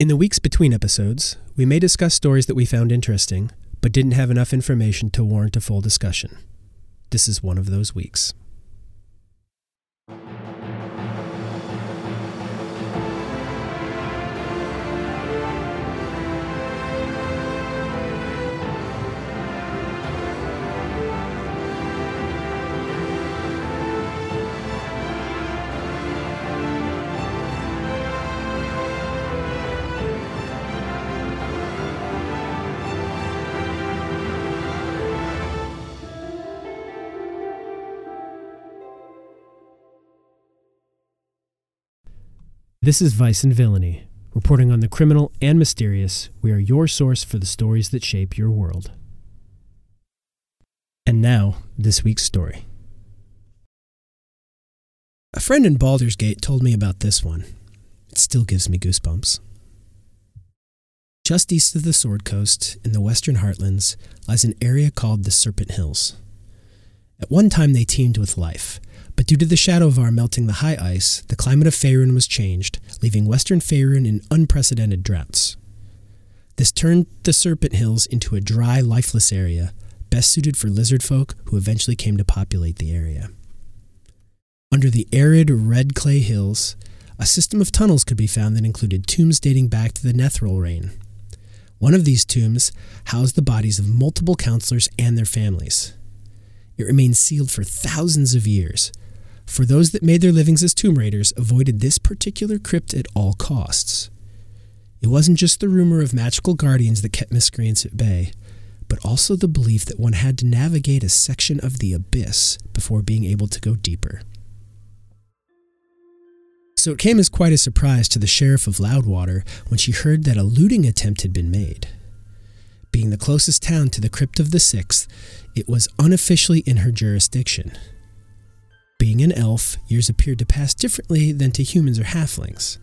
In the weeks between episodes, we may discuss stories that we found interesting, but didn't have enough information to warrant a full discussion. This is one of those weeks. This is Vice and Villainy, reporting on the criminal and mysterious. We are your source for the stories that shape your world. And now, this week's story. A friend in Baldur's Gate told me about this one. It still gives me goosebumps. Just east of the Sword Coast, in the western heartlands, lies an area called the Serpent Hills. At one time, they teemed with life but due to the Shadovar melting the high ice, the climate of Faerun was changed, leaving western Faerun in unprecedented droughts. This turned the Serpent Hills into a dry, lifeless area, best suited for lizard folk who eventually came to populate the area. Under the arid, red clay hills, a system of tunnels could be found that included tombs dating back to the Netheril reign. One of these tombs housed the bodies of multiple counselors and their families. It remained sealed for thousands of years, for those that made their livings as tomb raiders avoided this particular crypt at all costs. It wasn't just the rumor of magical guardians that kept miscreants at bay, but also the belief that one had to navigate a section of the abyss before being able to go deeper. So it came as quite a surprise to the sheriff of Loudwater when she heard that a looting attempt had been made. Being the closest town to the Crypt of the Sixth, it was unofficially in her jurisdiction. Being an elf, years appeared to pass differently than to humans or halflings.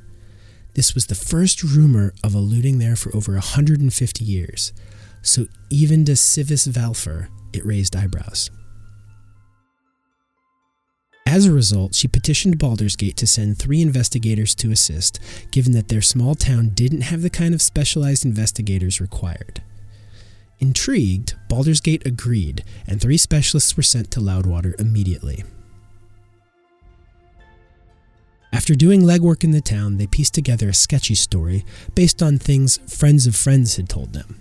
This was the first rumor of a looting there for over 150 years, so even to Civis Valfer, it raised eyebrows. As a result, she petitioned Baldur's Gate to send three investigators to assist, given that their small town didn't have the kind of specialized investigators required. Intrigued, Baldur's Gate agreed, and three specialists were sent to Loudwater immediately. After doing legwork in the town, they pieced together a sketchy story based on things friends of friends had told them.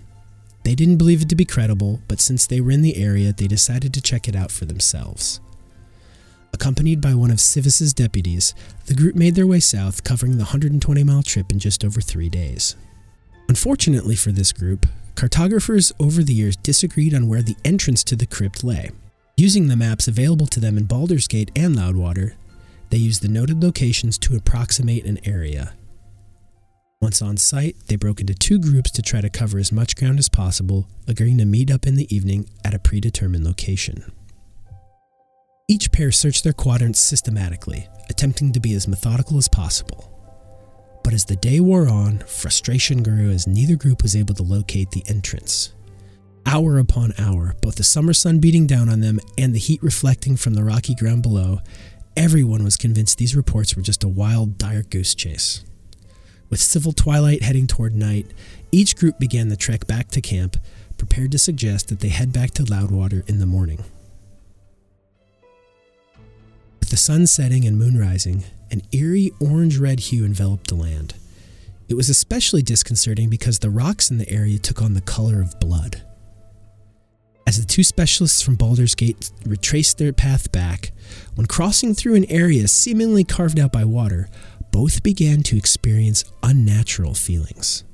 They didn't believe it to be credible, but since they were in the area, they decided to check it out for themselves. Accompanied by one of Civis's deputies, the group made their way south, covering the 120 mile trip in just over three days. Unfortunately for this group, cartographers over the years disagreed on where the entrance to the crypt lay. Using the maps available to them in Baldur's Gate and Loudwater, they used the noted locations to approximate an area. Once on site, they broke into two groups to try to cover as much ground as possible, agreeing to meet up in the evening at a predetermined location. Each pair searched their quadrants systematically, attempting to be as methodical as possible. But as the day wore on, frustration grew as neither group was able to locate the entrance. Hour upon hour, both the summer sun beating down on them and the heat reflecting from the rocky ground below Everyone was convinced these reports were just a wild, dire goose chase. With civil twilight heading toward night, each group began the trek back to camp, prepared to suggest that they head back to Loudwater in the morning. With the sun setting and moon rising, an eerie orange red hue enveloped the land. It was especially disconcerting because the rocks in the area took on the color of blood. As the two specialists from Baldur's Gate retraced their path back, when crossing through an area seemingly carved out by water, both began to experience unnatural feelings.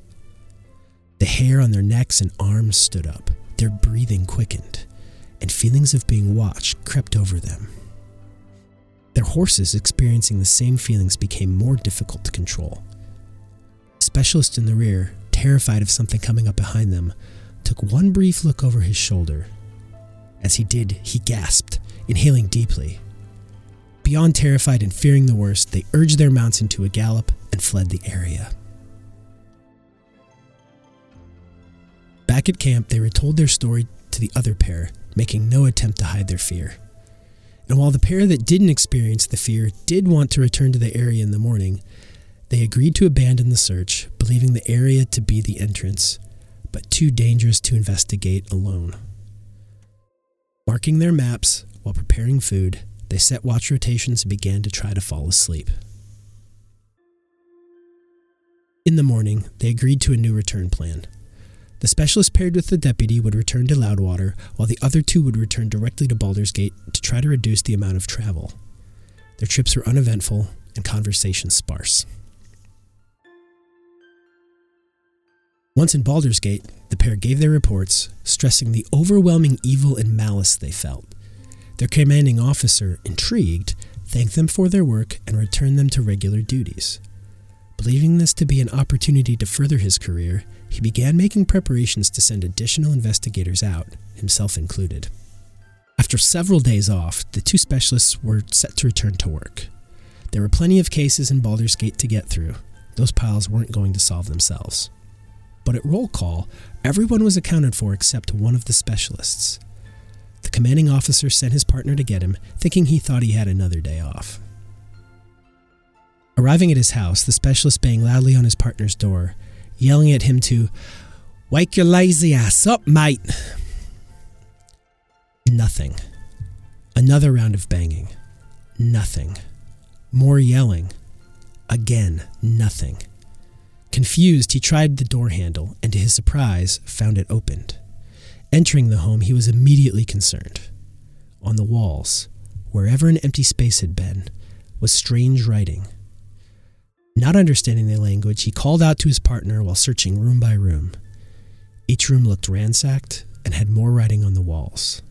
The hair on their necks and arms stood up, their breathing quickened, and feelings of being watched crept over them. Their horses, experiencing the same feelings, became more difficult to control. specialist in the rear, terrified of something coming up behind them, took one brief look over his shoulder. As he did, he gasped, inhaling deeply. Beyond terrified and fearing the worst, they urged their mounts into a gallop and fled the area. Back at camp, they retold their story to the other pair, making no attempt to hide their fear. And while the pair that didn't experience the fear did want to return to the area in the morning, They agreed to abandon the search, believing the area to be the entrance, but too dangerous to investigate alone. Marking their maps while preparing food, they set watch rotations and began to try to fall asleep. In the morning, they agreed to a new return plan. The specialist paired with the deputy would return to Loudwater, while the other two would return directly to Baldur's Gate to try to reduce the amount of travel. Their trips were uneventful and conversation sparse. Once in Baldur's Gate, the pair gave their reports, stressing the overwhelming evil and malice they felt. Their commanding officer, intrigued, thanked them for their work and returned them to regular duties. Believing this to be an opportunity to further his career, he began making preparations to send additional investigators out, himself included. After several days off, the two specialists were set to return to work. There were plenty of cases in Baldur's Gate to get through. Those piles weren't going to solve themselves. But at roll call, everyone was accounted for except one of the specialists. The commanding officer sent his partner to get him, thinking he thought he had another day off. Arriving at his house, the specialist banged loudly on his partner's door, yelling at him to Wake your lazy ass up, mate! Nothing. Another round of banging. Nothing. More yelling. Again, nothing. Confused, he tried the door handle and, to his surprise, found it opened. Entering the home, he was immediately concerned. On the walls, wherever an empty space had been, was strange writing. Not understanding the language, he called out to his partner while searching room by room. Each room looked ransacked and had more writing on the walls.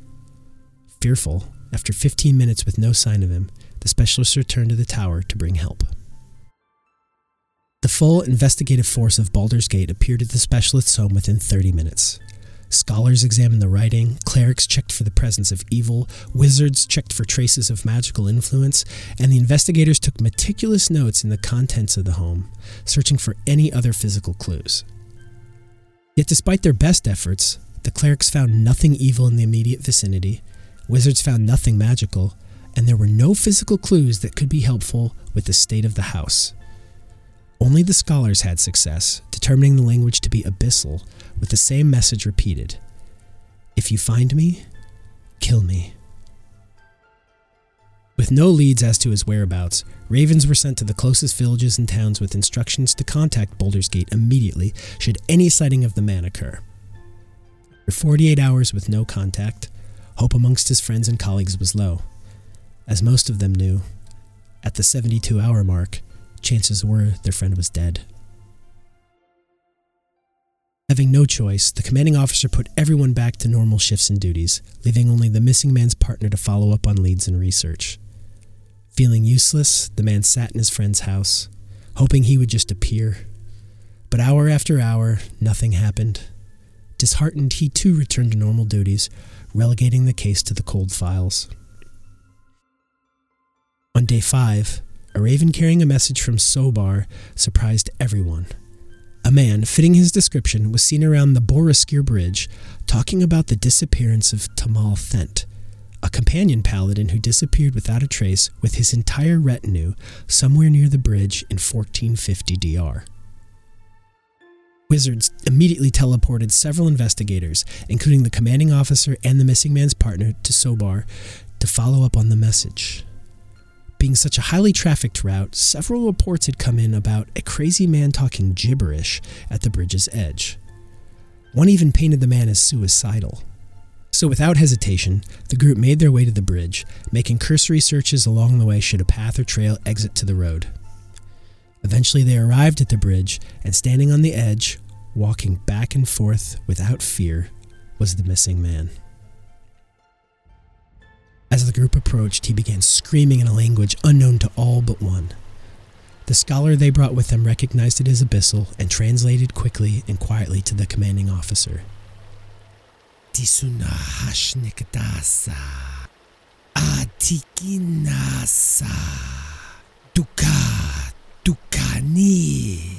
Fearful, after 15 minutes with no sign of him, the specialist returned to the tower to bring help. The full investigative force of Baldur's Gate appeared at the specialist's home within 30 minutes. Scholars examined the writing, clerics checked for the presence of evil, wizards checked for traces of magical influence, and the investigators took meticulous notes in the contents of the home, searching for any other physical clues. Yet, despite their best efforts, the clerics found nothing evil in the immediate vicinity, wizards found nothing magical, and there were no physical clues that could be helpful with the state of the house. Only the scholars had success, determining the language to be abyssal, with the same message repeated If you find me, kill me. With no leads as to his whereabouts, ravens were sent to the closest villages and towns with instructions to contact Baldur's Gate immediately should any sighting of the man occur. For 48 hours with no contact, hope amongst his friends and colleagues was low. As most of them knew, at the 72 hour mark, chances were their friend was dead. Having no choice, the commanding officer put everyone back to normal shifts and duties, leaving only the missing man's partner to follow up on leads and research. Feeling useless, the man sat in his friend's house, hoping he would just appear. But hour after hour, nothing happened. Disheartened, he too returned to normal duties, relegating the case to the cold files. On day five, a raven carrying a message from Soubar surprised everyone. A man, fitting his description, was seen around the Boareskyr Bridge talking about the disappearance of Tamal Thent, a companion paladin who disappeared without a trace with his entire retinue somewhere near the bridge in 1450 DR. Wizards immediately teleported several investigators, including the commanding officer and the missing man's partner, to Soubar to follow up on the message. Being such a highly trafficked route, several reports had come in about a crazy man talking gibberish at the bridge's edge. One even painted the man as suicidal. So, without hesitation, the group made their way to the bridge, making cursory searches along the way should a path or trail exit to the road. Eventually, they arrived at the bridge, and standing on the edge, walking back and forth without fear, was the missing man. As the group approached, he began screaming in a language unknown to all but one. The scholar they brought with them recognized it as Abyssal and translated quickly and quietly to the commanding officer. Tisunahashnikdasa Atikinasa Duka Dukani.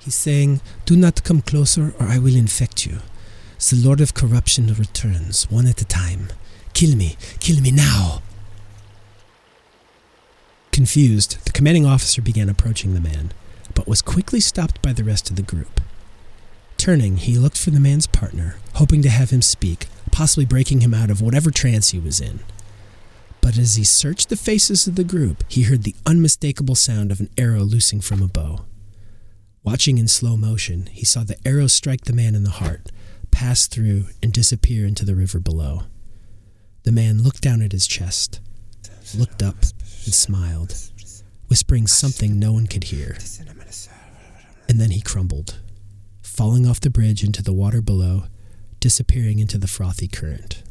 He's saying, Do not come closer or I will infect you. The Lord of Corruption returns, one at a time. Kill me, kill me now. Confused, the commanding officer began approaching the man, but was quickly stopped by the rest of the group. Turning, he looked for the man's partner, hoping to have him speak, possibly breaking him out of whatever trance he was in. But as he searched the faces of the group, he heard the unmistakable sound of an arrow loosing from a bow. Watching in slow motion, he saw the arrow strike the man in the heart, pass through, and disappear into the river below. The man looked down at his chest, looked up, and smiled, whispering something no one could hear. And then he crumbled, falling off the bridge into the water below, disappearing into the frothy current.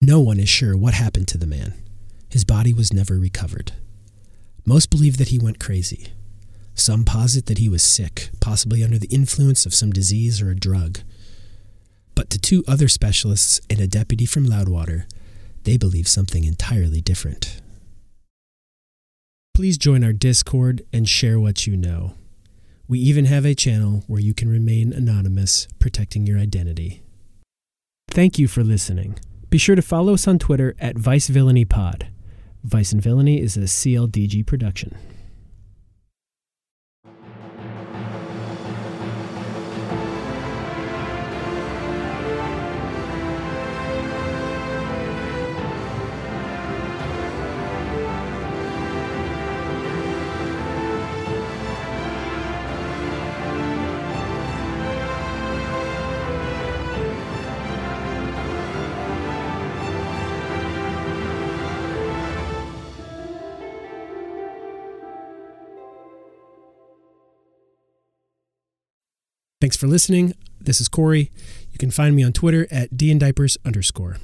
No one is sure what happened to the man. His body was never recovered. Most believe that he went crazy. Some posit that he was sick, possibly under the influence of some disease or a drug. To two other specialists and a deputy from Loudwater, they believe something entirely different. Please join our Discord and share what you know. We even have a channel where you can remain anonymous, protecting your identity. Thank you for listening. Be sure to follow us on Twitter at Vice Villainy Pod. Vice and Villainy is a CLDG production. Thanks for listening. This is Corey. You can find me on Twitter at dndiapers underscore.